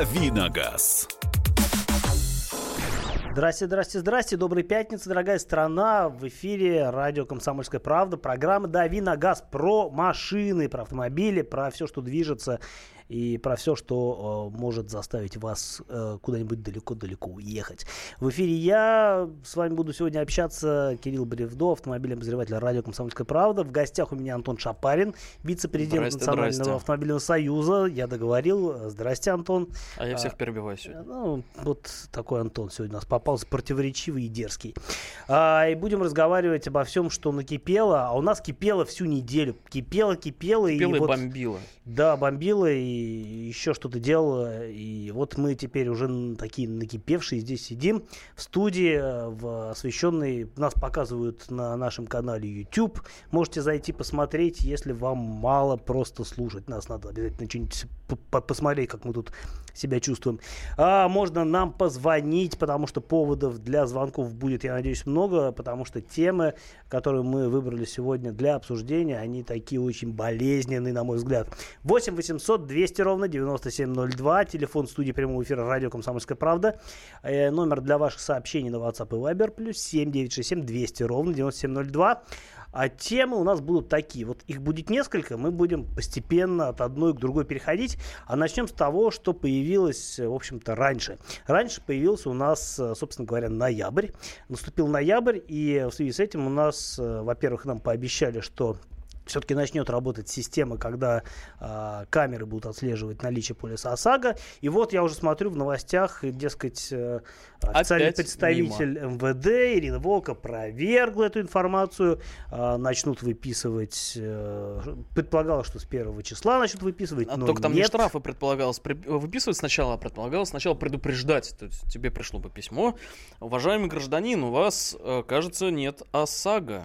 Давиногаз. Здрасте, здрасте, здрасте. Доброй пятницы, дорогая страна. В эфире радио «Комсомольская правда». Программа «Дави на газ» про машины, про автомобили, про все, что движется и про все, что э, может заставить вас э, куда-нибудь далеко-далеко уехать. В эфире я с вами буду сегодня общаться. Кирилл Бревдо, автомобильный обозреватель радио «Комсомольская правда». В гостях у меня Антон Шапарин, вице-президент Национального здрасте. автомобильного союза. Я договорил. Здрасте, Антон. А я всех перебиваю сегодня. Ну, вот такой Антон сегодня у нас попался, противоречивый и дерзкий. А, и будем разговаривать обо всем, что накипело. А у нас кипело всю неделю. Кипело, кипело. Пила и и вот, бомбила. Да, бомбило и еще что-то делало. И вот мы теперь уже такие накипевшие здесь сидим в студии, э, в освещенной. Нас показывают на нашем канале YouTube. Можете зайти посмотреть, если вам мало просто слушать. Нас надо обязательно что-нибудь посмотреть, как мы тут себя чувствуем. А можно нам позвонить, потому что поводов для звонков будет, я надеюсь, много, потому что темы, которые мы выбрали сегодня для обсуждения, они такие очень болезненные, на мой взгляд. 8 800 200 ровно 9702, телефон студии прямого эфира радио «Комсомольская правда», Э, номер для ваших сообщений на WhatsApp и Viber, плюс 7 967 200 ровно 9702. А темы у нас будут такие. Вот их будет несколько, мы будем постепенно от одной к другой переходить. А начнем с того, что появилось, в общем-то, раньше. Раньше появился у нас, собственно говоря, ноябрь. Наступил ноябрь, и в связи с этим у нас, во-первых, нам пообещали, что все-таки начнет работать система, когда а, камеры будут отслеживать наличие полиса ОСАГО. И вот я уже смотрю в новостях, дескать, э, официальный Опять представитель МВД Ирина Волка опровергла эту информацию. А, начнут выписывать, э, предполагалось, что с первого числа начнут выписывать, А но только там не нет. штрафы предполагалось при- выписывать сначала, а предполагалось сначала предупреждать. То есть тебе пришло бы письмо. Уважаемый гражданин, у вас, э, кажется, нет ОСАГО.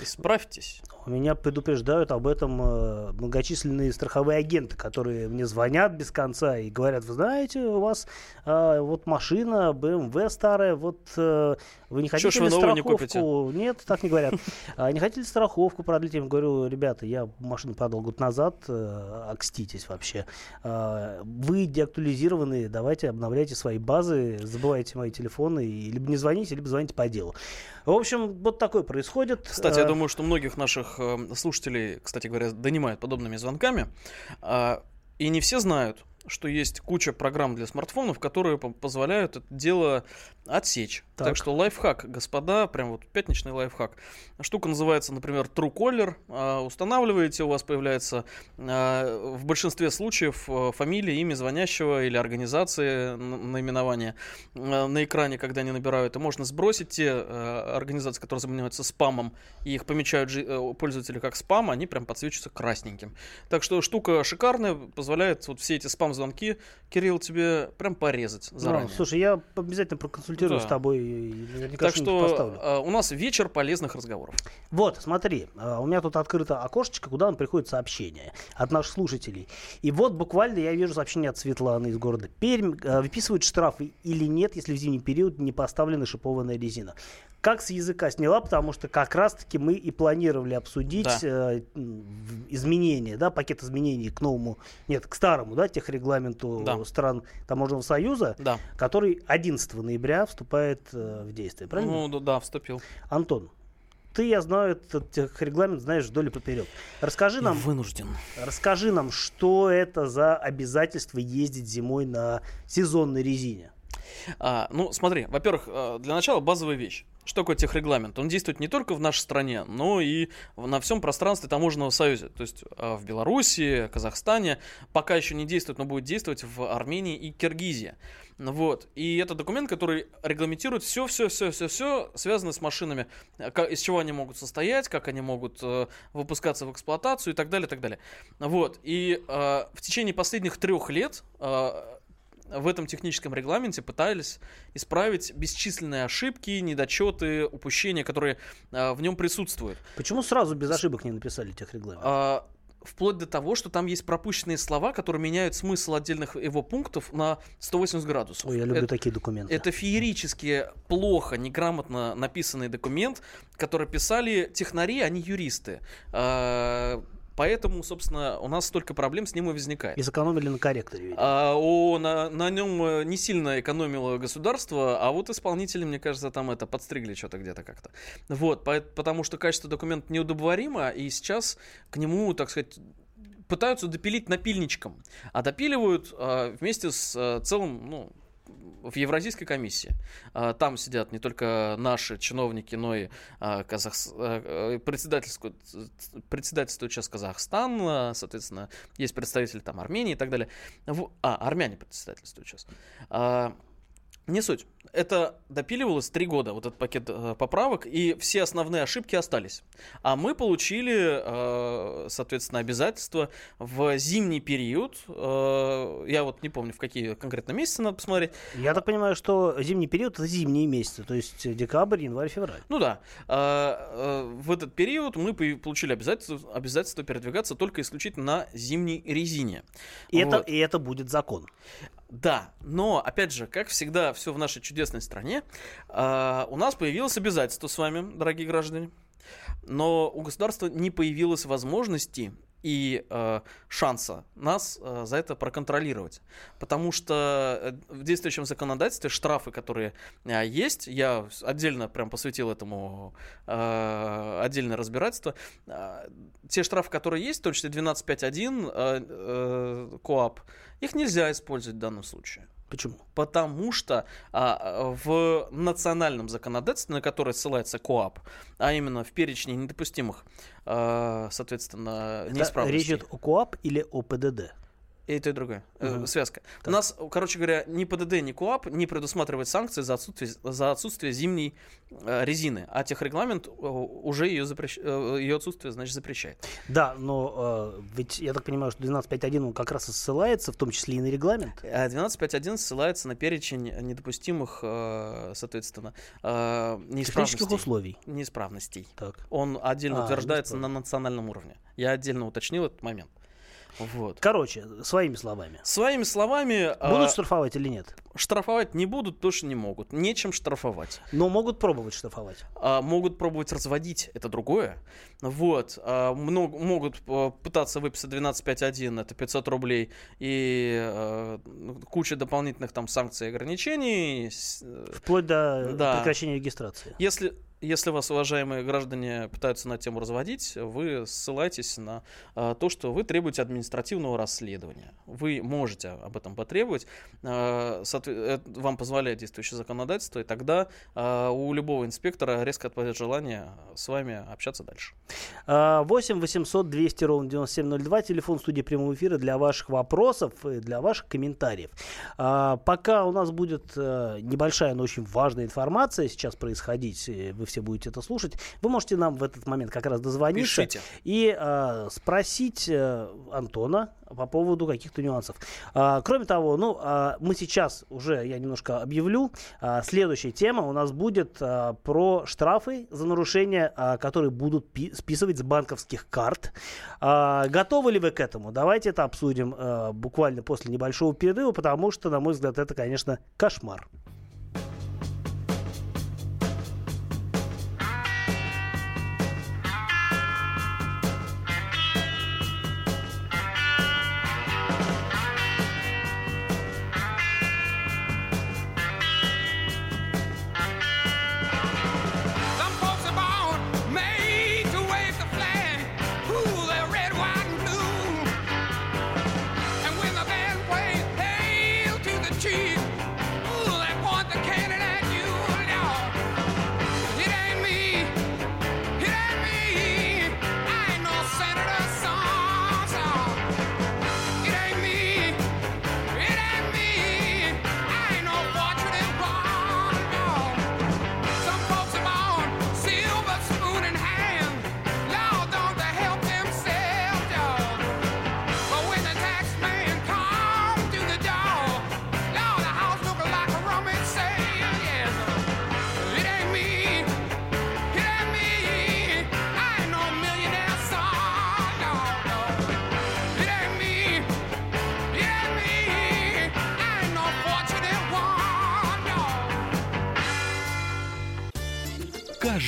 Исправьтесь. У Меня предупреждают об этом э, многочисленные страховые агенты, которые мне звонят без конца и говорят, вы знаете, у вас э, вот машина BMW старая, вот э, вы не хотите ж ли новую не страховку? Нет, так не говорят. А не хотите ли страховку продлить? Я им говорю, ребята, я машину продал год назад, окститесь вообще. А, Вы деактуализированные, давайте обновляйте свои базы, забывайте мои телефоны, либо не звоните, либо звоните по делу. В общем, вот такое происходит. Кстати, я Э, думаю, что многих наших э, слушателей, кстати говоря, донимают подобными звонками. А, И не все знают, что есть куча программ для смартфонов, которые по- позволяют это дело отсечь. Так. Так. что лайфхак, господа, прям вот пятничный лайфхак. Штука называется, например, TrueCaller. А, Устанавливаете, у вас появляется а, в большинстве случаев э, фамилия, имя звонящего или организации наименование на экране, когда они набирают. И можно сбросить те организации, которые занимаются спамом, и их помечают э, пользователи как спам, они прям подсвечиваются красненьким. Так что штука шикарная, позволяет вот все эти спам-звонки, Кирилл, тебе прям порезать Ну, заранее. слушай, я обязательно проконсультируюсь Да. с тобой и наверняка так что поставлю. э, у нас вечер полезных разговоров. Вот, смотри, э, у меня тут открыто окошечко, куда нам приходит сообщение от наших слушателей. И вот буквально я вижу сообщение от Светланы из города Пермь. Э, Выписывают штрафы или нет, если в зимний период не поставлена шипованная резина. Как с языка сняла, потому что как раз-таки мы и планировали обсудить Да. э, изменения, да, пакет изменений к новому, нет, к старому, да, техрегламенту Да. стран Таможенного союза, Да. который 11 ноября вступает э, в действие, правильно? Ну да, да, вступил. Антон, ты, я знаю, этот э, регламент знаешь вдоль и поперек. Расскажи нам, Вынужден. расскажи нам, что это за обязательство ездить зимой на сезонной резине. А, ну, смотри, во-первых, э, для начала базовая вещь. Что такое техрегламент? Он действует не только в нашей стране, но и на всем пространстве таможенного союза. То есть э, в Беларуси, Казахстане пока еще не действует, но будет действовать в Армении и Киргизии. Вот. И это документ, который регламентирует все, все, все, все, все, связанное с машинами, ка- из чего они могут состоять, как они могут э, выпускаться в эксплуатацию и так далее, и так далее. Вот. И э, в течение последних трех лет э, в этом техническом регламенте пытались исправить бесчисленные ошибки, недочеты, упущения, которые э, в нем присутствуют. Почему сразу без ошибок не написали техрегламент? А, вплоть до того, что там есть пропущенные слова, которые меняют смысл отдельных его пунктов на 180 градусов. Ой, я люблю это, такие документы. это феерически плохо, неграмотно написанный документ, который писали технари, а не юристы. Поэтому, собственно, у нас столько проблем с ним и возникает. И сэкономили на корректоре. видимо. А, о, на, на нем э, не сильно экономило государство, а вот исполнители, мне кажется, там это подстригли что-то где-то как-то. Вот, по- потому что качество документа неудобоваримо, и сейчас к нему, так сказать, пытаются допилить напильничком, а допиливают а, вместе с а, целым, ну, в Евразийской комиссии. А, Там сидят не только наши чиновники, но и а, Казахс... а, э, председательскую... председательствует сейчас Казахстан, соответственно, есть представители там Армении и так далее. А, армяне председательствуют сейчас. Не суть. Это допиливалось три года, вот этот пакет э, поправок, и все основные ошибки остались. А мы получили, э, соответственно, обязательства в зимний период. э, Я вот не помню, в какие конкретно месяцы надо посмотреть. Я так понимаю, что зимний период это зимние месяцы, то есть декабрь, январь, февраль. Ну да, а, э, в этот период мы по- получили обязательство, обязательство передвигаться только исключительно на зимней резине. И, это, Вот. и это будет закон. Да, но, опять же, как всегда, все в нашей чудесной стране, а, у нас появилось обязательство с вами, дорогие граждане, но у государства не появилось возможности и э, шанса нас э, за это проконтролировать. Потому что э, в действующем законодательстве штрафы, которые э, есть, я отдельно прям посвятил этому э, отдельное разбирательство, э, те штрафы, которые есть, в том числе 12.5.1 э, э, КОАП, их нельзя использовать в данном случае. Почему? Потому что а, в национальном законодательстве, на которое ссылается КОАП, а именно в перечне недопустимых, а, соответственно, неисправностей. речь идет о КОАП или о ПДД? И то, и другое. Э, Мгм. связка. Так. У нас, короче говоря, ни ПДД, ни КОАП не предусматривает санкции за отсутствие, за отсутствие зимней э, резины, а техрегламент э, уже ее, запрещ... э, ее отсутствие, значит, запрещает. Да, но э, ведь я так понимаю, что 12.5.1 он как раз и ссылается, в том числе и на регламент. А 12.5.1 ссылается на перечень недопустимых, э, соответственно, э, неисправностей. Условий. неисправностей. Так. Он отдельно А, утверждается на национальном уровне. Я отдельно уточнил этот момент. Вот. Короче, своими словами. Своими словами, Будут а, штрафовать или нет? Штрафовать не будут, потому что не могут. Нечем штрафовать. Но могут пробовать штрафовать. А, могут пробовать разводить, это другое. Вот. А, много- могут а, пытаться выписать 12.5.1, это 500 рублей, и а, куча дополнительных там санкций и ограничений. Э, Вплоть до Да. прекращения регистрации. Если, если вас, уважаемые граждане, пытаются на тему разводить, вы ссылаетесь на а, то, что вы требуете административного расследования. Вы можете об этом потребовать. А, вам позволяет действующее законодательство, и тогда а, у любого инспектора резко отпадет желание с вами общаться дальше. А, 8 800 200 ровно 9702, телефон студии прямого эфира для ваших вопросов и для ваших комментариев. А, Пока у нас будет э, небольшая, но очень важная информация сейчас происходить, вы все будете это слушать, вы можете нам в этот момент как раз дозвониться Пишите. и э, спросить э, Антона по поводу каких-то нюансов. А, кроме того, ну, а, мы сейчас уже, я немножко объявлю, а, следующая тема у нас будет а, про штрафы за нарушения, а, которые будут пи- списывать с банковских карт. А, готовы ли вы к этому? Давайте это обсудим а, буквально после небольшого перерыва, потому что, на мой взгляд, это, конечно, кошмар.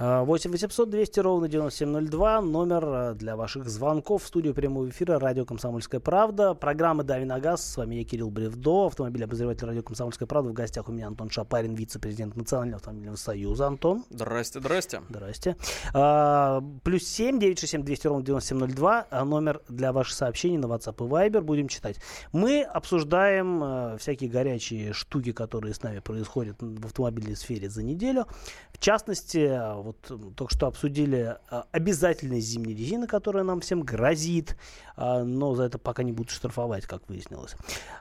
8 800 200 ровно 9702. Номер э, для ваших звонков в студию прямого эфира радио «Комсомольская правда». Программа «Дави на газ». С вами я, Кирилл Бревдо, автомобильный обозреватель радио «Комсомольская правда». В гостях у меня Антон Шапарин, вице-президент Национального автомобильного союза. Антон. Здрасте, здрасте. Здрасте. А, плюс 7 967 200 ровно 9702. А номер для ваших сообщений на WhatsApp и Viber. Будем читать. Мы обсуждаем э, всякие горячие штуки, которые с нами происходят в автомобильной сфере за неделю. В частности, вот только что обсудили а, обязательность зимней резины, которая нам всем грозит, а, но за это пока не будут штрафовать, как выяснилось.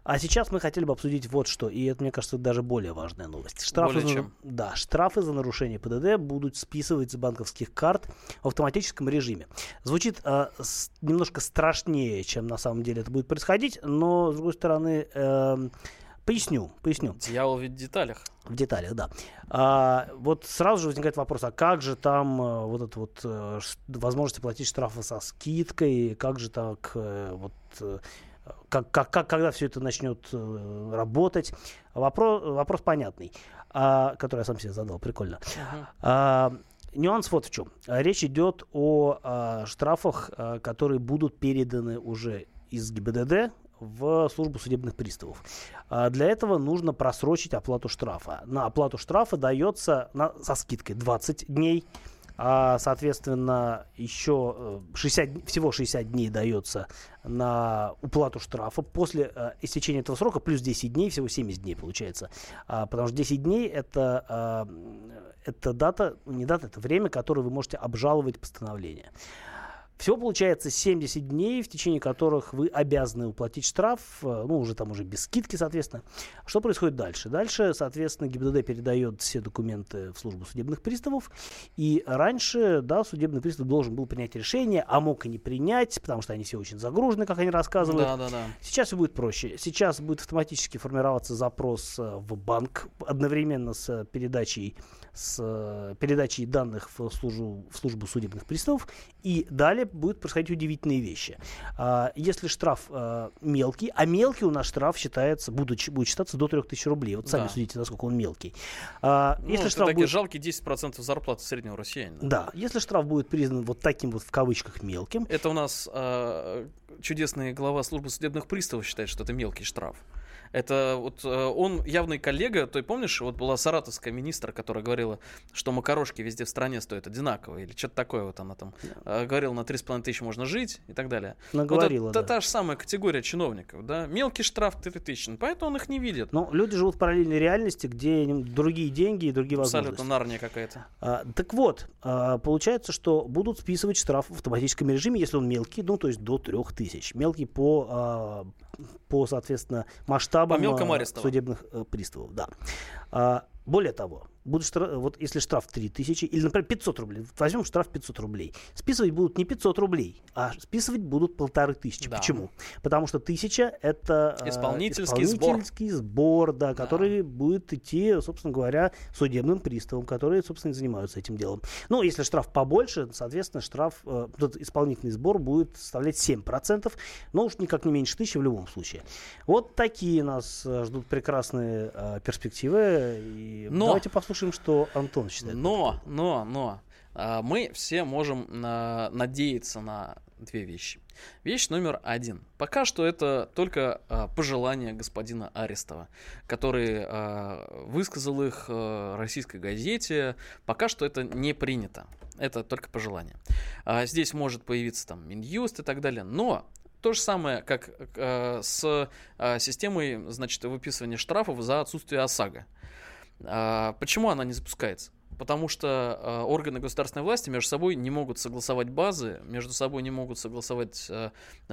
А сейчас мы хотели бы обсудить вот что, и это, мне кажется, даже более важная новость. Штрафы, Более за, чем. Да, штрафы за нарушение ПДД будут списывать с банковских карт в автоматическом режиме. Звучит а, с- немножко страшнее, чем на самом деле это будет происходить, но, с другой стороны, эм, поясню, поясню. Дьявол ведь в деталях. В деталях, да. А, вот сразу же возникает вопрос, а как же там э, вот это вот э, возможность платить штрафы со скидкой, как же так э, вот как, как, как- когда все это начнет э, работать? Вопрос, вопрос понятный, а, который я сам себе задал, прикольно. А, Нюанс вот в чем. Речь идет о а, штрафах, а, которые будут переданы уже из ГИБДД в службу судебных приставов. А, Для этого нужно просрочить оплату штрафа. На оплату штрафа дается на, со скидкой 20 дней. А, соответственно, еще э, 60, дн- всего 60 дней дается на уплату штрафа. После э, истечения этого срока плюс 10 дней, всего 70 дней получается. А, потому что 10 дней это, м, это дата, ну, не дата, это время, которое вы можете обжаловать постановление. Всего получается 70 дней, в течение которых вы обязаны уплатить штраф, э, ну, уже там уже без скидки, соответственно. Что происходит дальше? Дальше, соответственно, ГИБДД передает все документы в службу судебных приставов. И раньше, да, судебный пристав должен был принять решение, а мог и не принять, потому что они все очень загружены, как они рассказывают. Да, да, да. Сейчас все будет проще. Сейчас будет автоматически формироваться запрос э, в банк одновременно с передачей, с э, передачей данных в службу, в службу судебных приставов. И далее будут происходить удивительные вещи. А, Если штраф э, мелкий, а мелкий у нас штраф считается, будут, будет считаться до 3000 рублей. Вот сами Да. судите, насколько он мелкий. А, Ну, Если штраф будет... жалкие 10% зарплаты среднего россиянина. Да, если штраф будет признан вот таким вот в кавычках мелким, Это у нас а, чудесный глава службы судебных приставов считает, что это мелкий штраф. Это вот э, он явный коллега, той помнишь, вот была саратовская министра, которая говорила, что макарошки везде в стране стоят одинаково, или что-то такое вот она там э, говорила, на 3,5 тысячи можно жить и так далее. наговорила. вот это да. та же самая категория чиновников, да, мелкий штраф 3000, поэтому он их не видит. Но люди живут в параллельной реальности, где другие деньги и другие возможности. Абсолютно нарния какая-то. А, так вот, а, получается, что будут списывать штраф в автоматическом режиме, если он мелкий, ну, то есть до 3000. Мелкий по, а, по соответственно, масштабам По а, судебных э, приставов. Да. А, более того, будут штра- вот если штраф 3000 или, например, 500 рублей, возьмем штраф 500 рублей, списывать будут не 500 рублей, а списывать будут полторы тысячи. Да. Почему? Потому что тысяча это Исполнительский сбор. исполнительский сбор, да, Да. который будет идти, собственно говоря, судебным приставам, которые, собственно, и занимаются этим делом. Ну, если штраф побольше, соответственно, штраф, э, этот исполнительный сбор будет составлять 7%, но уж никак не меньше тысячи в любом случае. Вот такие нас э, ждут прекрасные э, перспективы. И Но- давайте послушаем, что Антон считает. Но, но, но, а, мы все можем на- надеяться на две вещи. Вещь номер один. Пока что это только а, пожелания господина Арестова, который а, высказал их а, российской газете. Пока что это не принято. Это только пожелание. А, здесь может появиться там Минюст и так далее. Но то же самое, как э, с э, системой, значит, выписывания штрафов за отсутствие ОСАГО. А, почему она не запускается? потому что э, органы государственной власти между собой не могут согласовать базы, между собой не могут согласовать э,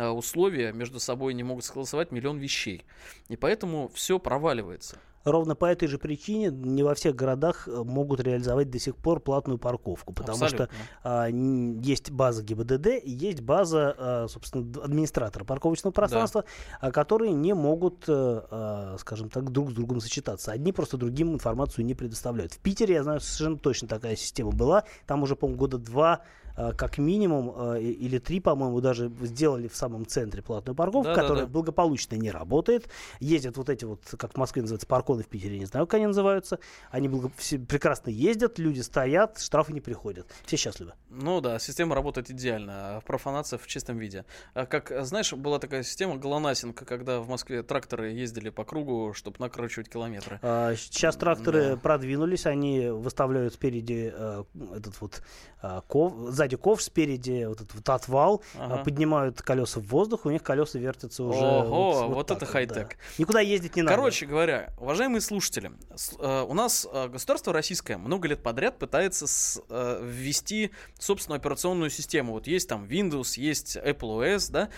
условия, между собой не могут согласовать миллион вещей. И поэтому все проваливается. Ровно по этой же причине не во всех городах э, могут реализовать до сих пор платную парковку, потому Абсолютно. что а, есть база ГИБДД есть база, а, собственно, администратора парковочного пространства, а, которые не могут, э, а, скажем так, друг с другом сочетаться. Одни просто другим информацию не предоставляют. В Питере, я знаю, совершенно точно такая система была. Там уже, по-моему, года два как минимум, а, и- или три, по-моему, даже сделали в самом центре платную парковку, Да-да-да. которая благополучно не работает. Ездят вот эти вот, как в Москве называются, парконы в Питере, не знаю, как они называются. Они благо- все прекрасно ездят, люди стоят, штрафы не приходят. Все счастливы. Ну да, система работает идеально, а профанация в чистом виде. А Как, а, знаешь, была такая система ГЛОНАССИНГ, когда в Москве тракторы ездили по кругу, чтобы накручивать километры. А, Сейчас тракторы Да. продвинулись, они выставляют спереди э, этот вот а, ков, сзади ковш, спереди вот этот вот отвал, а, Ага. поднимают колеса в воздух, у них колеса вертятся уже. Ого, вот так это да. хай-тек. Никуда ездить не надо. Короче говоря, уважаемые слушатели, э, у нас э, государство российское много лет подряд пытается э, ввести собственную операционную систему. Вот есть там Windows, есть Apple OS, да,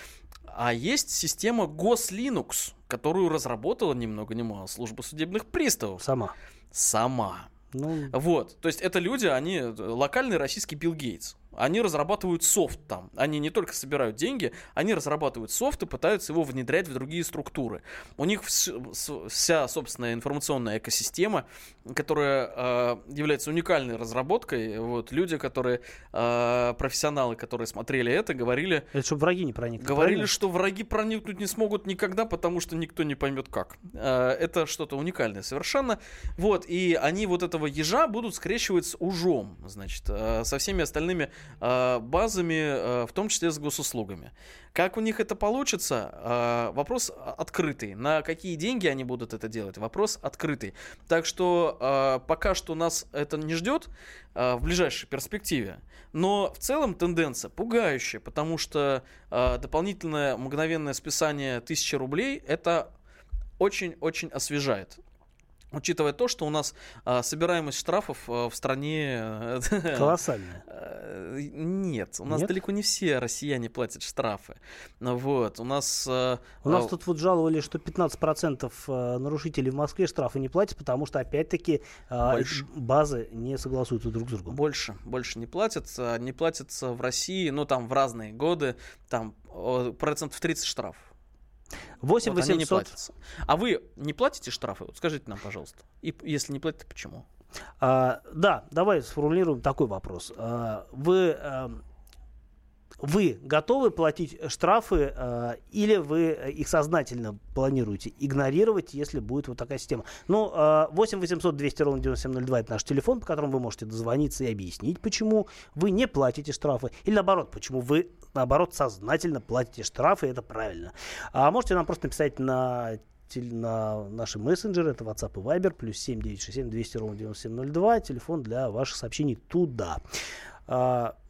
а есть система GosLinux, которую разработала ни много ни мало служба судебных приставов Сама. сама. Ну, Вот, то есть это люди, они локальный российский Билл Гейтс. Они разрабатывают софт там. Они не только собирают деньги, они разрабатывают софт и пытаются его внедрять в другие структуры. У них вся собственная информационная экосистема, которая э, является уникальной разработкой. Вот люди, которые э, профессионалы, которые смотрели это, говорили, это чтобы враги не проникли. Говорили, правильно? что враги проникнуть не смогут никогда, потому что никто не поймет как. Э, Это что-то уникальное совершенно. Вот, и они вот этого ежа будут скрещивать с ужом, значит, э, со всеми остальными базами, э, в том числе с госуслугами. Как у них это получится? э, Вопрос открытый. На какие деньги они будут это делать? Вопрос открытый. Так что пока что нас это не ждет в ближайшей перспективе. Но в целом тенденция пугающая, потому что дополнительное мгновенное списание 1000 рублей это очень-очень освежает. Учитывая то, что у нас а, собираемость штрафов а, в стране... э, Колоссальная. э, Нет, у нас Нет? далеко не все россияне платят штрафы. Вот, у нас... э, У нас а, тут вот жаловали, что 15% э, нарушителей в Москве штрафы не платят, потому что, опять-таки, Больше. базы не согласуются друг с другом. Больше, больше не платятся. Не платятся в России, ну там в разные годы, там процентов 30 штрафов. 8 Вот они не 800 платятся. А вы не платите штрафы? Вот скажите нам, пожалуйста. И если не платите, почему? А, да, давай сформулируем такой вопрос. А, вы, эм, вы готовы платить штрафы а, или вы их сознательно планируете игнорировать, если будет вот такая система? Ну, а, 8 800 200 ровно 9702 это наш телефон, по которому вы можете дозвониться и объяснить, почему вы не платите штрафы. Или наоборот, почему вы, наоборот, сознательно платите штрафы, и это правильно. А можете нам просто написать на на наши мессенджеры, это WhatsApp и Viber, плюс 7967 200 ровно 9702, телефон для ваших сообщений туда.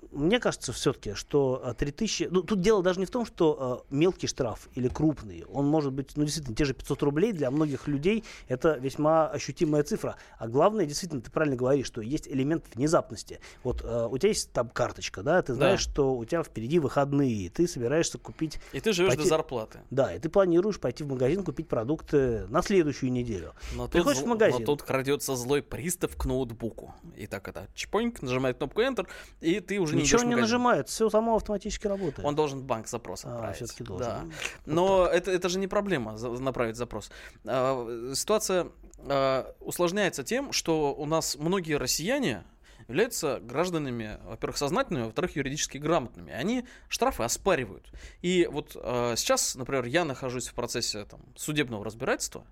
А, мне кажется все-таки, что а, 3000... Ну, тут дело даже не в том, что а, мелкий штраф или крупный. Он может быть, ну, действительно, те же 500 рублей для многих людей это весьма ощутимая цифра. А главное, действительно, ты правильно говоришь, что есть элемент внезапности. Вот а, у тебя есть там карточка, да, ты знаешь, что у тебя впереди выходные, ты собираешься купить И ты живешь Поте- до зарплаты. да, и ты планируешь пойти в магазин купить продукты на следующую неделю. Но тут, Приходишь в магазин. но тут крадется злой пристав к ноутбуку. И так это чпоньк, нажимает кнопку Enter, и ты уже не Ничего не магазин. нажимает, все само автоматически работает. Он должен банк запрос А, всё-таки должен. Да. Вот Но это, это же не проблема направить запрос. А, Ситуация а, усложняется тем, что у нас многие россияне являются гражданами, во-первых, сознательными, во-вторых, юридически грамотными. Они штрафы оспаривают. И вот а, сейчас, например, я нахожусь в процессе там, судебного разбирательства,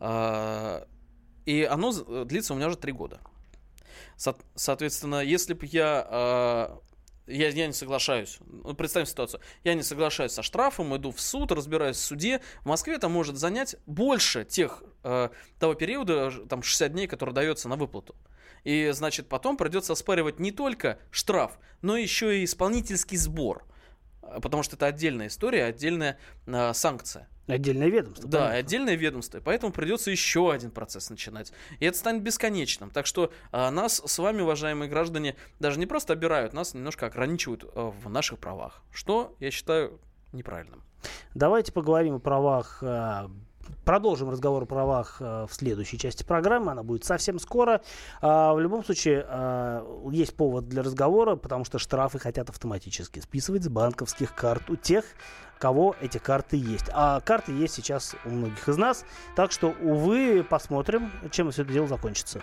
а, и оно длится у меня уже три года. Со- соответственно, если бы я, а, я, я не соглашаюсь, ну, представим ситуацию, я не соглашаюсь со штрафом, иду в суд, разбираюсь в суде, в Москве это может занять больше тех, э, того периода, там 60 дней, который дается на выплату. И, значит, потом придется оспаривать не только штраф, но еще и исполнительский сбор. А, потому что это отдельная история, отдельная а, санкция. Отдельное ведомство. Да, понятно. отдельное ведомство, поэтому придется еще один процесс начинать. И это станет бесконечным. Так что а, нас с вами, уважаемые граждане, даже не просто обирают, нас немножко ограничивают а, в наших правах, что я считаю неправильным. Давайте поговорим о правах. э, Продолжим разговор о правах э, в следующей части программы. Она будет совсем скоро. А, В любом случае, э, есть повод для разговора, потому что штрафы хотят автоматически списывать с банковских карт у тех, кого эти карты есть. А карты есть сейчас у многих из нас. Так что, увы, посмотрим, чем все это дело закончится.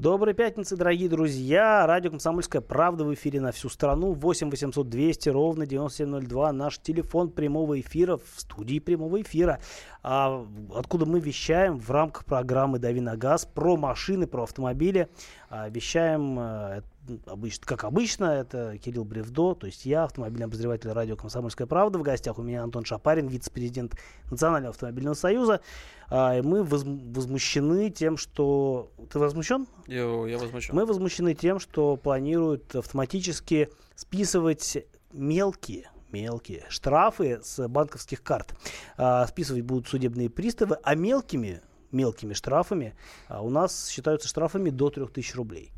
Доброй пятницы, дорогие друзья. Радио «Комсомольская правда» в эфире на всю страну. 8 800 200 ровно 9702. Наш телефон прямого эфира в студии прямого эфира. А, откуда мы вещаем в рамках программы «Дави на газ» про машины, про автомобили. А, вещаем, э, обычно, как обычно, это Кирилл Бревдо, то есть я, автомобильный обозреватель радио «Комсомольская правда». В гостях у меня Антон Шапарин, вице-президент Национального автомобильного союза. А, и мы воз- возмущены тем, что... Ты возмущен? Я, я возмущен. Мы возмущены тем, что планируют автоматически списывать мелкие мелкие штрафы с банковских карт. А, списывать будут судебные приставы, а мелкими мелкими штрафами а, у нас считаются штрафами до 3000 рублей.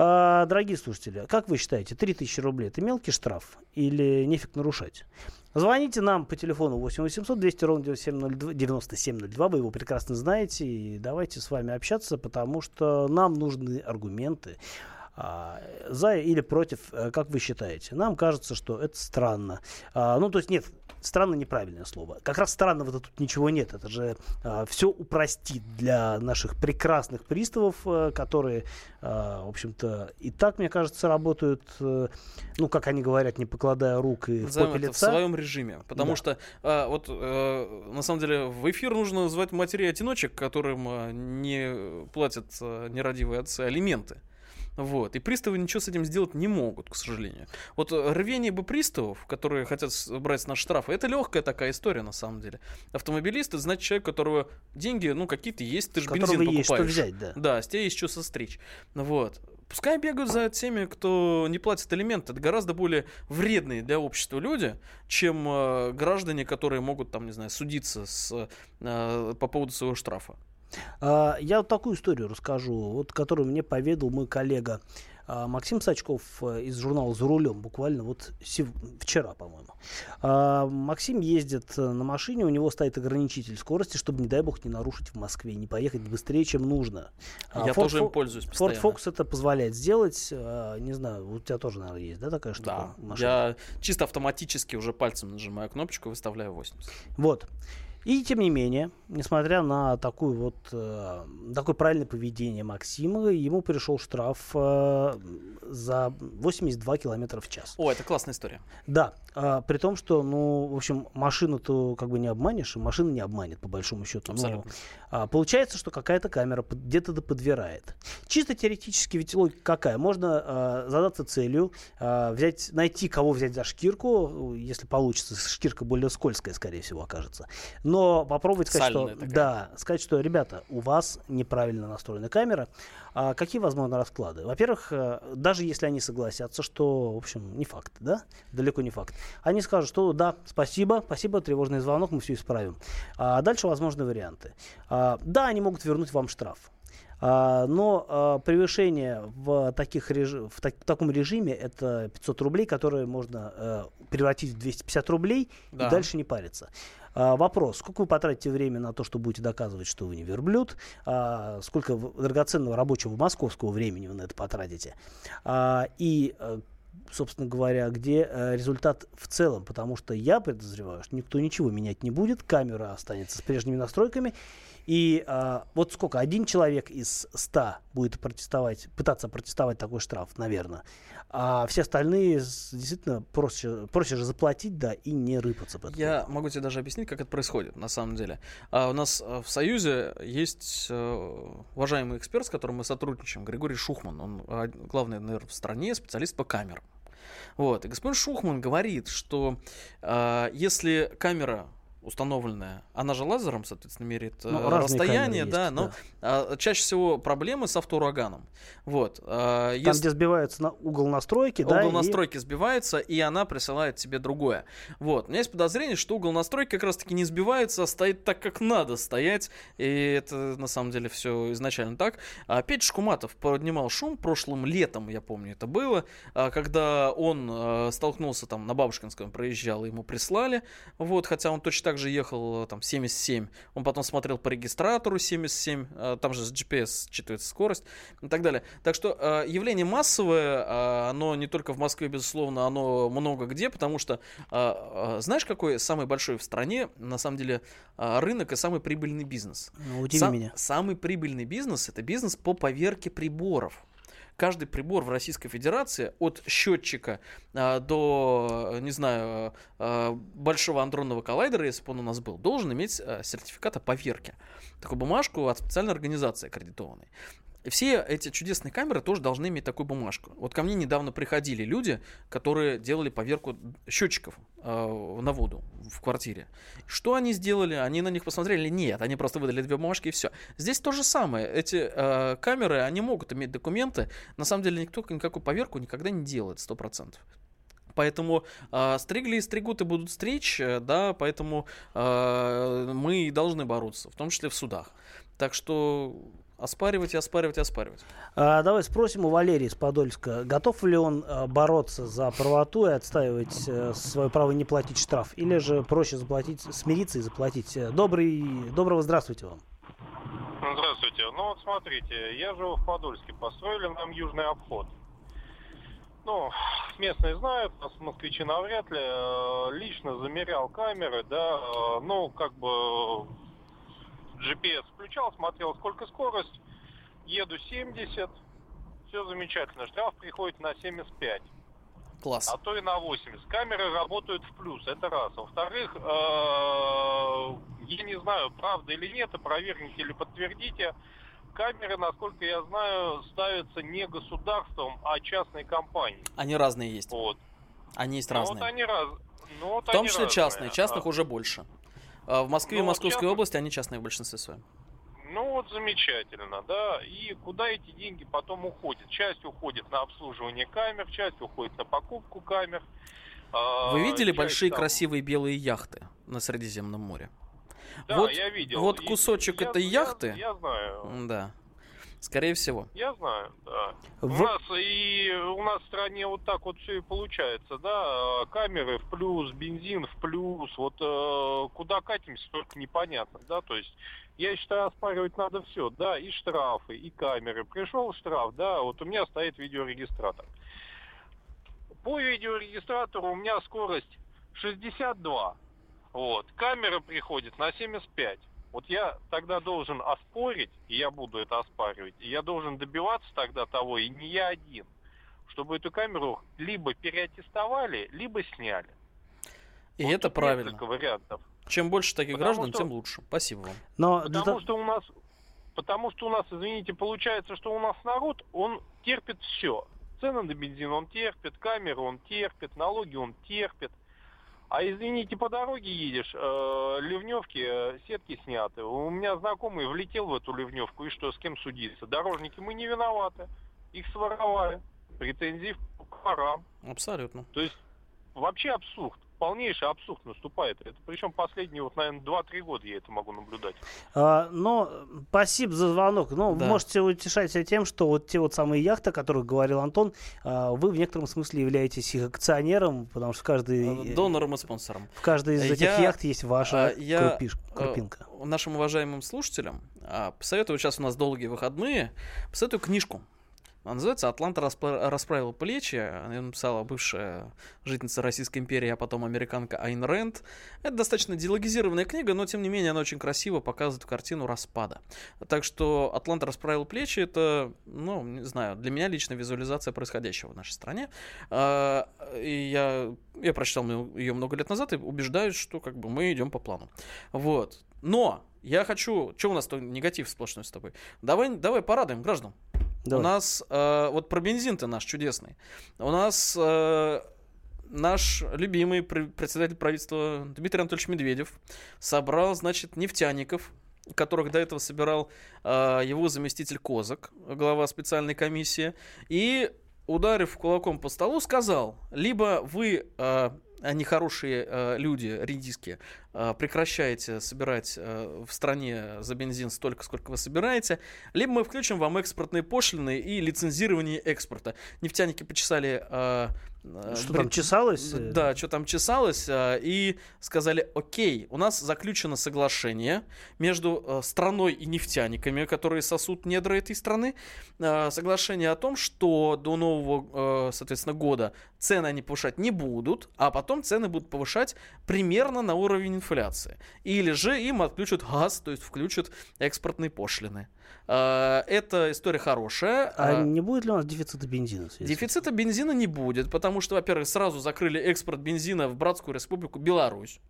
А, дорогие слушатели, как вы считаете, 3000 рублей это мелкий штраф или нефиг нарушать? Звоните нам по телефону 8 800 200 ровно 9702, 9702, вы его прекрасно знаете, и давайте с вами общаться, потому что нам нужны аргументы за или против, э, как вы считаете. Нам кажется, что это странно. А, ну, то есть нет, странно неправильное слово. Как раз странного-то тут ничего нет. Это же все упростит для наших прекрасных приставов, э, которые, а, в общем-то, и так, мне кажется, работают, э, ну, как они говорят, не покладая рук и в поте это в лица. своем режиме. Потому Да. что а, вот на самом деле в эфир нужно звать матерей-одиночек, которым а, не платят а, нерадивые отцы алименты. Вот. И приставы ничего с этим сделать не могут, к сожалению. Вот э, рвение бы приставов, которые хотят брать с нас штрафы, это легкая такая история на самом деле. Автомобилист это значит человек, у которого деньги, ну, какие-то есть, ты же бензин есть что покупаешь. взять, да. Да, с тебя есть что состричь. Вот. Пускай бегают за теми, кто не платит алименты. Это гораздо более вредные для общества люди, чем э, граждане, которые могут, там, не знаю, судиться с, э, по поводу своего штрафа. А, Я вот такую историю расскажу, вот, которую мне поведал мой коллега а, Максим Сачков э, из журнала «За рулем», буквально вот вчера, по-моему. А, Максим ездит э, на машине, у него стоит ограничитель скорости, чтобы, не дай бог, не нарушить в Москве, не поехать быстрее, чем нужно. Я Ford тоже им пользуюсь Ford постоянно. Focus это позволяет сделать. а, Не знаю, у тебя тоже, наверное, есть, да, такая штука? Да, машина? я чисто автоматически уже пальцем нажимаю кнопочку и выставляю 80. Вот. И тем не менее, несмотря на такую вот, э, такое правильное поведение Максима, ему пришел штраф э, за 82 километра в час. О, это классная история. Да, а, при том, что, ну, в общем, машину-то как бы не обманешь, и машина не обманет, по большому счету. Абсолютно. а, получается, что какая-то камера под- где-то да подбирает. Чисто теоретически ведь логика какая? Можно а, задаться целью, а, взять, найти, кого взять за шкирку, если получится. Шкирка более скользкая, скорее всего, окажется. Но попробовать сказать, Сальная что... такая. Да, сказать, что, ребята, у вас неправильно настроена камера. А какие возможны расклады? Во-первых, э, даже если они согласятся, что, в общем, не факт, да, далеко не факт, они скажут, что да, спасибо, спасибо, тревожный звонок, мы все исправим. А дальше возможны варианты. А, да, они могут вернуть вам штраф. А, но а, превышение в, таких режи- в, так- в таком режиме это 500 рублей, которые можно э, превратить в 250 рублей Да. и дальше не париться. А, вопрос, сколько вы потратите время на то, что будете доказывать, что вы не верблюд, а, сколько драгоценного рабочего московского времени вы на это потратите, А, и, э, собственно говоря, где э, результат в целом, потому что я подозреваю, что никто ничего менять не будет, камера останется с прежними настройками, и а, вот сколько, один человек из ста будет протестовать, пытаться протестовать такой штраф, наверное, а все остальные действительно проще, проще же заплатить, да, и не рыпаться. по этому Я могу тебе даже объяснить, как это происходит на самом деле. А у нас э, в Союзе есть э, уважаемый эксперт, с которым мы сотрудничаем, Григорий Шухман. Он э, главный, наверное, в стране специалист по камерам. Вот. И господин Шухман говорит, что э, если камера установленная, она же лазером, соответственно, меряет э, Ну, расстояние, камеры да, есть, но да. а, чаще всего проблемы с автоураганом. Вот. а, Там, если- где сбивается на угол настройки, да, угол и- настройки сбивается, и она присылает тебе другое. Вот. У меня есть подозрение, что угол настройки как раз-таки не сбивается, а стоит так, как надо стоять. И это на самом деле все изначально так. А Петя Шкуматов поднимал шум прошлым летом, я помню, это было, а, когда он а, столкнулся там на Бабушкинском, проезжал, ему прислали. Вот, хотя он точно так же ехал а, там 77. Он потом смотрел по регистратору 77, а, там же с GPS считывается скорость и так далее. Так что э, явление массовое, э, оно не только в Москве, безусловно, оно много где, потому что э, э, знаешь, какой самый большой в стране, на самом деле, э, рынок и самый прибыльный бизнес? Ну, удиви Сам- меня. Самый прибыльный бизнес это бизнес по поверке приборов. Каждый прибор в Российской Федерации, от счетчика а, до, э, не знаю, э, большого андронного коллайдера, если бы он у нас был, должен иметь э, сертификат о поверке. Такую бумажку от специальной организации аккредитованной. Все эти чудесные камеры тоже должны иметь такую бумажку. Вот ко мне недавно приходили люди, которые делали поверку счетчиков э, на воду в квартире. Что они сделали? Они на них посмотрели? Нет, они просто выдали две бумажки и все. Здесь то же самое. Эти э, камеры, они могут иметь документы. На самом деле никто никакую поверку никогда не делает, сто процентов. Поэтому э, стригли и стригут и будут стричь, э, да, поэтому э, мы должны бороться, в том числе в судах. Так что оспаривать и оспаривать и оспаривать. А, давай спросим у Валерия из Подольска, готов ли он а, бороться за правоту и отстаивать э, свое право не платить штраф, или же проще заплатить, смириться и заплатить. Э, Добрый, доброго здравствуйте вам. Здравствуйте. Ну вот смотрите, я живу в Подольске. Построили нам южный обход. Ну, местные знают, нас москвичи навряд ли. Э, Лично замерял камеры, да, э, ну, как бы GPS включал, смотрел, сколько скорость. Еду 70, все замечательно. Штраф приходит на 75 Класс. а то и на 80. Камеры работают в плюс, это раз. Во-вторых, э, я не знаю, правда или нет, опроверните или подтвердите, камеры, насколько я знаю, ставятся не государством, а частной компанией. Они разные есть. Вот. Они есть Ну, разные. вот они раз... ну, вот В том они числе разные. частные. Частных А, уже больше. А В Москве и Ну, вот Московской частных- области они частные в большинстве своем. Ну вот замечательно, да. И куда эти деньги потом уходят? Часть уходит на обслуживание камер, часть уходит на покупку камер. а, Вы видели часть большие там- красивые белые яхты на Средиземном море? Да, вот, я видел. вот И- кусочек я- этой я- яхты. Я, знаю. Да. Скорее всего. Я знаю, да. У В- нас и у нас в стране вот так вот все и получается, да. Камеры в плюс, бензин в плюс. Вот э, куда катимся, только непонятно, да. То есть я считаю, оспаривать надо все, да, и штрафы, и камеры. Пришел штраф, да, вот у меня стоит видеорегистратор. По видеорегистратору у меня скорость 62. Вот. Камера приходит на 75. Вот я тогда должен оспорить, и я буду это оспаривать, и я должен добиваться тогда того, и не я один, чтобы эту камеру либо переаттестовали, либо сняли. И Вот это правильно. Несколько вариантов. Чем больше таких Потому граждан, что- тем лучше. Спасибо вам. Но для Потому того- что у нас, потому что у нас, извините, получается, что у нас народ, он терпит все. Цены на бензин он терпит, камеры он терпит, налоги он терпит. А извините, по дороге едешь, э, ливневки, э, сетки сняты. У меня знакомый влетел в эту ливневку, и что, с кем судиться? Дорожники, мы не виноваты. Их своровали. Претензий к ворам. Абсолютно. То есть вообще абсурд. Полнейший абсурд наступает. Это причем последние, вот, наверное, 2-3 года я это могу наблюдать. А, но э, спасибо за звонок. Ну, Да. можете утешать себя тем, что вот те вот самые яхты, о которых говорил Антон, а, вы в некотором смысле являетесь их акционером, потому что в каждой, Э, Донором и спонсором. в каждой из этих Я- яхт есть ваша а, я, крупиш- э, крупинка. Нашим уважаемым слушателям а, посоветую, сейчас у нас долгие выходные, посоветую книжку. Она называется «Атланта распра- расправила плечи». Ее написала бывшая жительница Российской империи, а потом американка Айн Рэнд. Это достаточно диалогизированная книга, но тем не менее она очень красиво показывает картину распада. Так что «Атланта расправила плечи» — это, ну, не знаю, для меня лично визуализация происходящего в нашей стране. А, И я, я прочитал ее много лет назад и убеждаюсь, что как бы мы идем по плану. Вот. Но я хочу... Что у нас то негатив сплошной с тобой? Давай, давай порадуем граждан. Давай. У нас... э, вот про бензин-то наш чудесный. У нас... э, Наш любимый пр- председатель правительства Дмитрий Анатольевич Медведев собрал, значит, нефтяников, которых до этого собирал э, его заместитель Козак, глава специальной комиссии, и, ударив кулаком по столу, сказал, либо вы, э, нехорошие э, люди, редиски, прекращаете собирать э, в стране за бензин столько, сколько вы собираете, либо мы включим вам экспортные пошлины и лицензирование экспорта. Нефтяники почесали... э, э, Что брит- там чесалось? э? Да, что там чесалось, э, и сказали, окей, у нас заключено соглашение между э, страной и нефтяниками, которые сосут недра этой страны, э, соглашение о том, что до нового, э, соответственно, года цены они повышать не будут, а потом цены будут повышать примерно на уровень инфляции. Или же им отключат газ, то есть включат экспортные пошлины. Э, Эта история хорошая. А э, не будет ли у нас дефицита бензина? Дефицита бензина не будет, потому что, во-первых, сразу закрыли экспорт бензина в братскую республику Беларусь.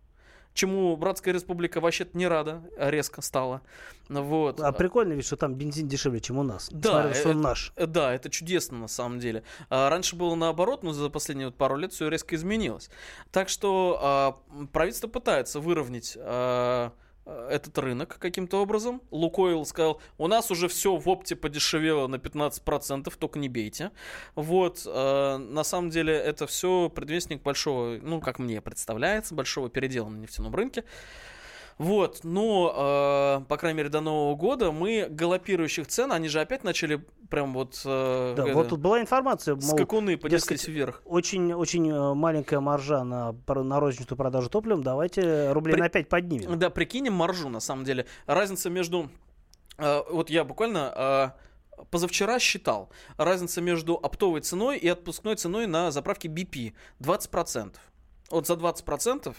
Чему Братская республика вообще-то не рада, а резко стала. Вот. А прикольно ведь, что там бензин дешевле, чем у нас. Да, Несмотря что он это- наш. Э, Да, это чудесно на самом деле. А, Раньше было наоборот, но за последние вот пару лет все резко изменилось. Так что а, правительство пытается выровнять а, этот рынок каким-то образом. Лукойл сказал, у нас уже все в опте подешевело на 15%, только не бейте. Вот, а, на самом деле это все предвестник большого, ну, как мне представляется, большого передела на нефтяном рынке. Вот, но, э, по крайней мере, до Нового года мы галопирующих цен, они же опять начали прям вот... э, Да, это, вот тут была информация, мол, скакуны понеслись дескать, вверх. очень, очень э, маленькая маржа на, на розничную продажу топливом, давайте рублей При- на 5 поднимем. Да, прикинем маржу, на самом деле. Разница между... э, вот я буквально... э, Позавчера считал разница между оптовой ценой и отпускной ценой на заправке BP 20%. Вот за 20%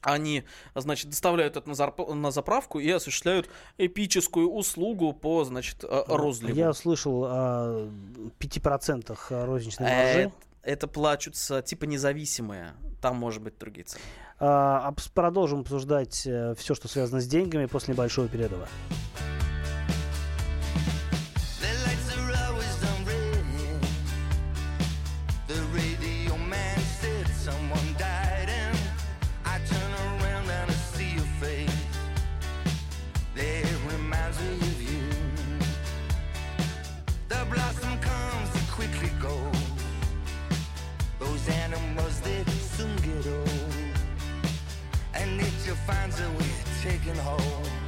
они, значит, доставляют это на, заправку и осуществляют эпическую услугу по, значит, э, розливу. Я слышал о 5% розничной Э, маржи. Это плачутся типа независимые. Там может быть другие цены. А, продолжим обсуждать все, что связано с деньгами после небольшого перерыва. Taking hold.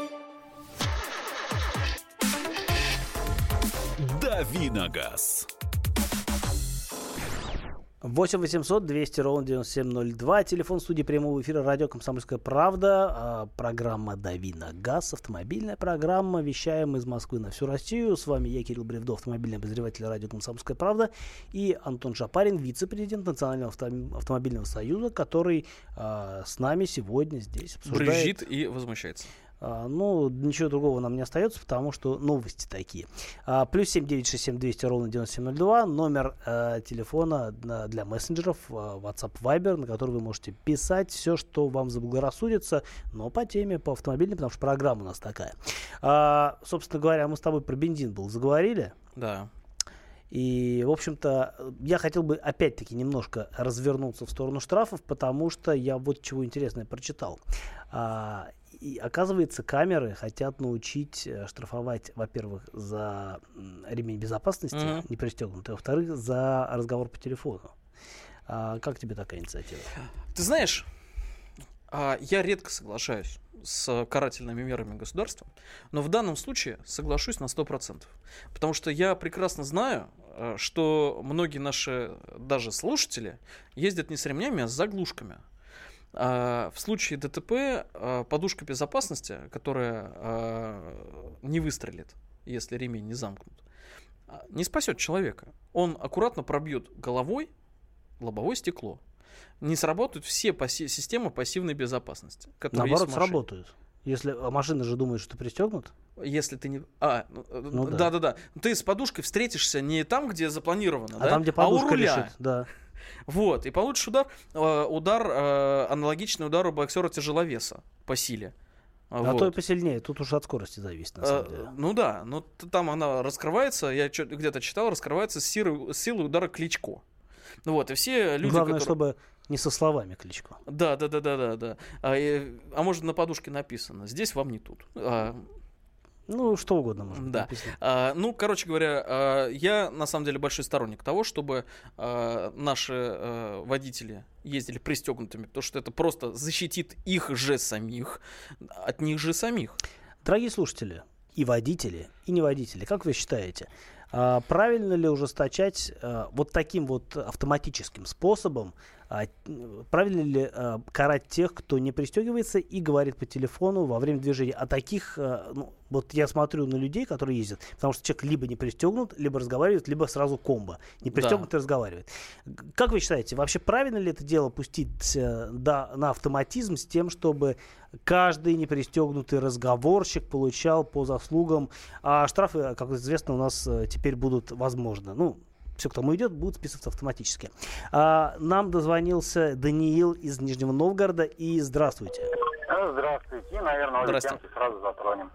Давиногаз. 8 800 200 ровно 9702. Телефон студии прямого эфира радио «Комсомольская правда». а, Программа «Дави на газ». Автомобильная программа. Вещаем из Москвы на всю Россию. С вами я, Кирилл Бревдов, автомобильный обозреватель радио «Комсомольская правда». И Антон Шапарин, вице-президент Национального авто- автомобильного союза, который а, с нами сегодня здесь обсуждает... Брюзжит и возмущается. А, Ну, ничего другого нам не остается, потому что новости такие. А, Плюс семь девять шесть семь двести ровно 9702. Номер э, телефона на- для мессенджеров э, WhatsApp Viber, на который вы можете писать все, что вам заблагорассудится, но по теме, по автомобильной, потому что программа у нас такая. А, Собственно говоря, мы с тобой про бензин был заговорили. Да. И, в общем-то, я хотел бы опять-таки немножко развернуться в сторону штрафов, потому что я вот чего интересное прочитал. А, и оказывается, камеры хотят научить э, штрафовать, во-первых, за ремень безопасности Мгм. не пристегнутый, во-вторых, за разговор по телефону. А как тебе такая инициатива? Ты знаешь, а, я редко соглашаюсь с карательными мерами государства, но в данном случае соглашусь на 100%. Потому что я прекрасно знаю, э, что многие наши даже слушатели ездят не с ремнями, а с заглушками. А, В случае ДТП а, подушка безопасности, которая а, не выстрелит, если ремень не замкнут, а, не спасет человека. Он аккуратно пробьет головой лобовое стекло. Не сработают все пасси- системы пассивной безопасности. Наоборот, есть сработают. Если а машина же думает, что пристегнут, Если ты не... А, ну, Ну да. да, да, да. Ты с подушкой встретишься не там, где запланировано, а да? там, где у подушка руля. лежит, да. Вот, и получишь удар, э, удар э, аналогичный удару боксера тяжеловеса по силе. А Вот. то и посильнее. Тут уж от скорости зависит, на самом Э, деле. Ну да, но там она раскрывается, я где-то читал, раскрывается с силой, с силой удара Кличко. Вот, и все люди, Главное, которые- чтобы не со словами Кличко. Да, да, да, да, да, да. А, э, а может на подушке написано, здесь вам не тут. А, Ну, что угодно быть Да. А, ну, короче говоря, а, я на самом деле большой сторонник того, чтобы а, наши а, водители ездили пристегнутыми, потому что это просто защитит их же самих от них же самих. Дорогие слушатели, и водители, и не водители, как вы считаете, правильно ли ужесточать вот таким вот автоматическим способом, а, правильно ли а, карать тех, кто не пристегивается и говорит по телефону во время движения? А таких, а, ну, вот я смотрю на людей, которые ездят, потому что человек либо не пристегнут, либо разговаривает, либо сразу комбо. Не пристегнут и разговаривает. Как вы считаете, вообще правильно ли это дело пустить э, да, на автоматизм с тем, чтобы каждый непристегнутый разговорщик получал по заслугам, а штрафы, как известно, у нас э, теперь будут возможны. Ну, все, кто мы идет, будут списываться автоматически. А, нам дозвонился Даниил из Нижнего Новгорода. И здравствуйте. Здравствуйте. И, наверное, Здрасте. темки сразу затронем.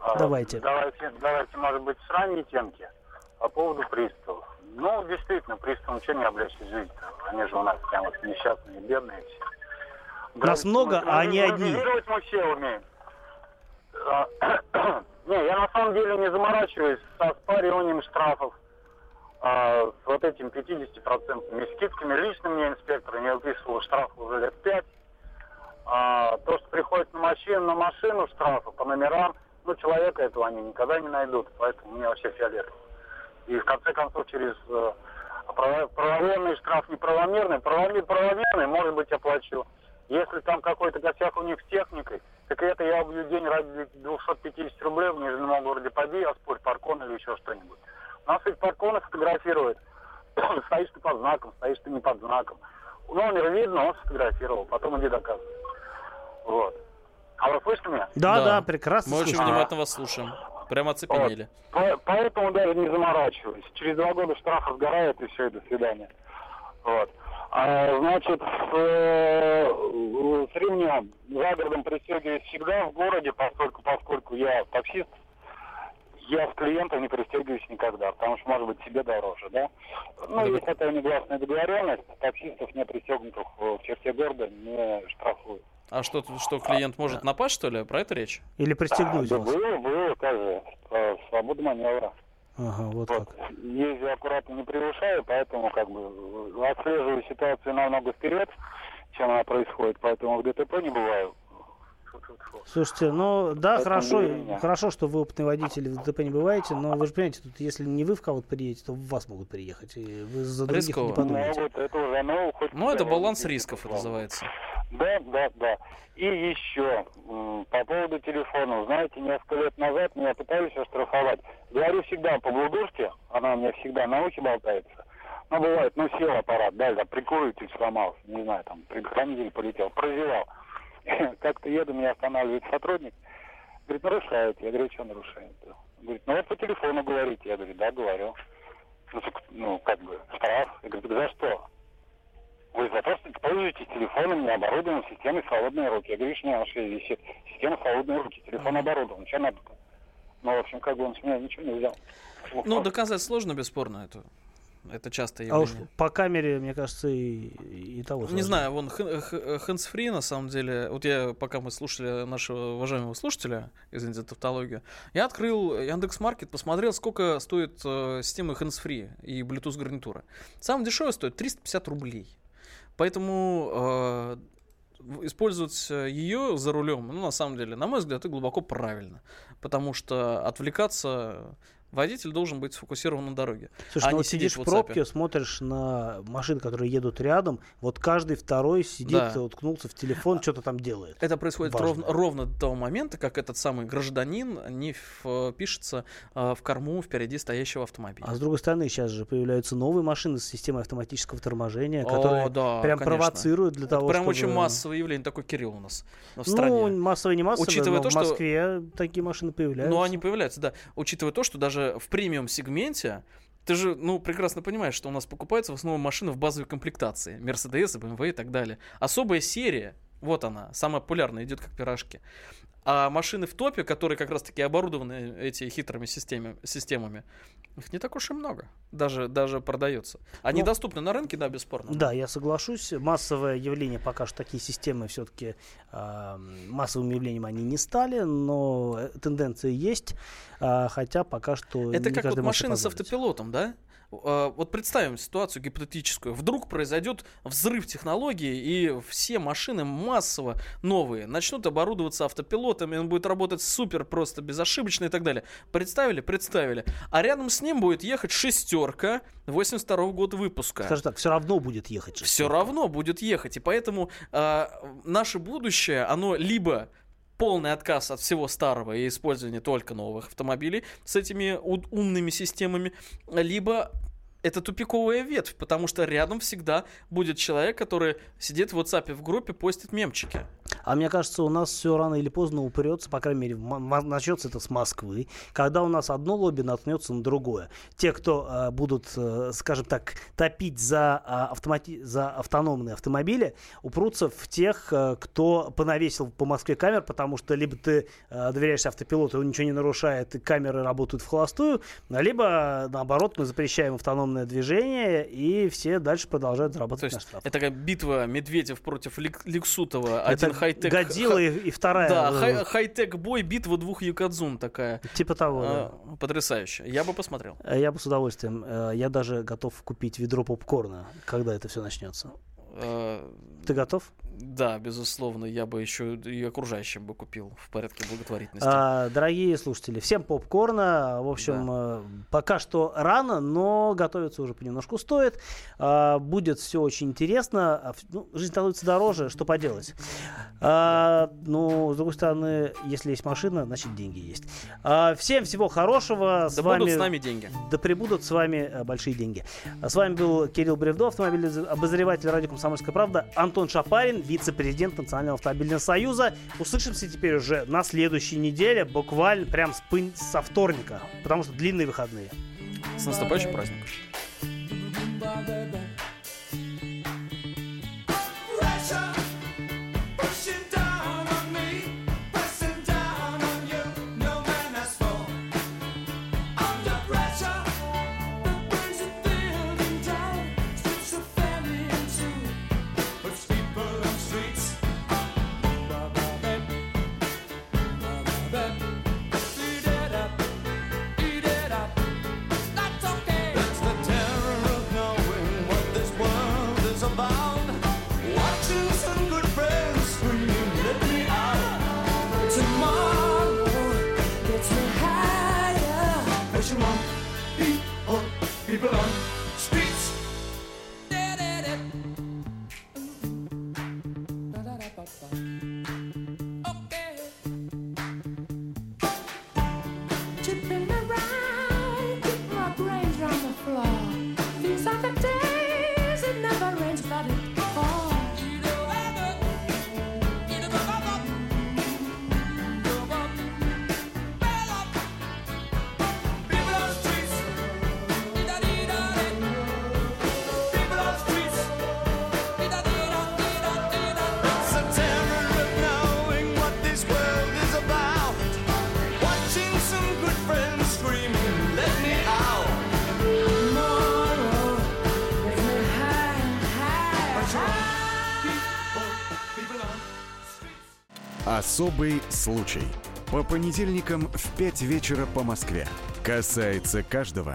А, Давайте. Давайте, давайте, может быть, с ранней темки по поводу приставов. Ну, действительно, приставам чем не облегчить жизнь -то? Они же у нас прям вот несчастные, бедные все. Нас много, а они одни. Мы все умеем. А, Не, я на самом деле не заморачиваюсь со спариванием штрафов. А, с вот этим 50% скидками. Лично мне инспектор не выписывал штраф уже лет 5. А, то, что приходит на машину, на машину штрафы по номерам, ну, человека этого они никогда не найдут, поэтому мне вообще фиолетово. И в конце концов через э, право- правомерный штраф неправомерный, правомер- правомерный, может быть, оплачу. Если там какой-то косяк у них с техникой, так это я убью день ради 250 рублей в Нижнем Новгороде, поди, оспорь паркон или еще что-нибудь. У нас эти парконы фотографируют. стоишь ты под знаком, стоишь ты не под знаком. Номер видно, он сфотографировал, потом иди доказывай. Вот. А вы слышите меня? Да, Да. да, прекрасно. Мы очень внимательно вас слушаем. Прямо оцепенели. По- Поэтому даже не заморачиваюсь. Через два года штраф разгорает и все, и до свидания. Вот. А, значит, э, с ремнем за городом пристегиваюсь всегда в городе, поскольку, поскольку я таксист, я с клиентом не пристегиваюсь никогда, потому что, может быть, себе дороже, да? Ну, есть такая негласная договоренность, таксистов, не пристегнутых в черте города, не штрафуют. А что, что клиент может напасть, что ли? Про это речь? Или пристегнуть Да было, было, как же, э, свобода маневра. Ага, вот Вот. как. Езжу аккуратно, не превышаю, поэтому как бы э, отслеживаю ситуацию намного вперед, чем она происходит, поэтому в ДТП не бываю. Слушайте, ну да, Это хорошо, хорошо, что вы опытный водитель, в ДТП не бываете, но вы же понимаете, тут если не вы в кого-то приедете, то в вас могут приехать, и вы за других Рисково. не подумаете. Могут, это уже, ну, хоть Ну, это баланс рисков, это называется. Да, да, да. И еще, по поводу телефона. Знаете, несколько лет назад меня пытались оштрафовать. Говорю всегда по блудушке, она у меня всегда на ухе болтается. Ну, бывает, ну, сел аппарат, да, да, прикуритель сломался, не знаю, там, предохранитель полетел, прозевал. Как-то еду, меня останавливает сотрудник, говорит, нарушаете. Я говорю, что нарушаете? Говорит, ну, вот по телефону говорите. Я говорю, да, говорю. Ну, ну, как бы, штраф. Я говорю, за что? Вы за то, что пользуетесь телефоном, не оборудованным системой «Свободные руки». Я говорю, что на шее висит система «Свободные руки», телефон оборудован. Что надо? Ну, в общем, как бы он с меня ничего не взял. Ну, доказать сложно, бесспорно, это, это часто А уж явление. по камере, мне кажется, и, и того Не сложнее. знаю, вон hands free на самом деле. Вот я, пока мы слушали нашего уважаемого слушателя, извините за тавтологию, я открыл Яндекс Маркет, посмотрел, сколько стоит э, система hands free и Bluetooth гарнитура. Самая дешевая стоит 350 рублей. Поэтому э, использовать ее за рулем, ну, на самом деле, на мой взгляд, это глубоко правильно. Потому что отвлекаться водитель должен быть сфокусирован на дороге. Слушай, а ну не вот сидишь в пробке, смотришь на машины, которые едут рядом, вот каждый второй сидит, Да. уткнулся в телефон, что-то там делает. Это происходит Важно. ровно, ровно до того момента, как этот самый гражданин не впишется а, в корму впереди стоящего автомобиля. А с другой стороны, сейчас же появляются новые машины с системой автоматического торможения, О, которые да, прям конечно. провоцируют для Это того, прям чтобы... очень массовое явление, такой Кирилл у нас в Ну, стране. массовые, не массовые, Учитывая но то, в Москве такие машины появляются. Ну, они появляются, да. Учитывая то, что даже в премиум-сегменте ты же, ну, прекрасно понимаешь, что у нас покупаются в основном машины в базовой комплектации. Мерседес, BMW и так далее. Особая серия, вот она, самая популярная, идет как пирожки. А машины в топе, которые как раз-таки оборудованы эти хитрыми системами, системами их не так уж и много. Даже, даже продается. Они Ну, доступны на рынке, да, бесспорно. Да, я соглашусь. Массовое явление, пока что такие системы все-таки массовым явлением они не стали, но э, тенденция есть, а, хотя пока что Это не как вот машина с автопилотом, да? А, Вот представим ситуацию гипотетическую. Вдруг произойдет взрыв технологий, и все машины массово новые начнут оборудоваться автопилотами, он будет работать супер просто безошибочно и так далее. Представили? Представили. А рядом с ним будет ехать шестерка 82 года выпуска. Скажем так, все равно будет ехать. Все равно будет ехать. И поэтому а, наше будущее, оно либо полный отказ от всего старого и использование только новых автомобилей с этими умными системами, либо это тупиковая ветвь, потому что рядом всегда будет человек, который сидит в WhatsApp в группе, постит мемчики. А мне кажется, у нас все рано или поздно упрется, по крайней мере, начнется это с Москвы, когда у нас одно лобби наткнется на другое. Те, кто э, будут, э, скажем так, топить за, а, автомати- за автономные автомобили, упрутся в тех, э, кто понавесил по Москве камер, потому что либо ты э, доверяешь автопилоту, он ничего не нарушает, и камеры работают в холостую, либо, наоборот, мы запрещаем автономное движение, и все дальше продолжают зарабатывать на штрафах. это такая битва Медведев против Лик- Ликсутова. Это Один хай-тек... Годзилла и, и вторая. Да, э, хай- хай-тек бой, битва двух якадзун такая. Типа того, да. А, Потрясающе. Я бы посмотрел. Э, Я бы с удовольствием. э, Я даже готов купить ведро попкорна, когда это все начнется. Ты готов? Да, безусловно, я бы еще и окружающим бы купил в порядке благотворительности. А, дорогие слушатели, всем попкорна. В общем, э, пока что рано, но готовиться уже понемножку стоит. А, будет все очень интересно. А, ну, жизнь становится дороже, что поделать. А, ну, с другой стороны, если есть машина, значит деньги есть. А, всем всего хорошего. С да вами... будут с нами деньги. Да прибудут с вами э, большие деньги. С вами был Кирилл Бревдо, автомобильный обозреватель радио «Комсомольская правда», Антон Шапарин, вице-президент Национального автомобильного союза. Услышимся теперь уже на следующей неделе, буквально прям с, пын- со вторника, потому что длинные выходные. С наступающим праздником. Особый случай. По понедельникам в 5 вечера по Москве. Касается каждого.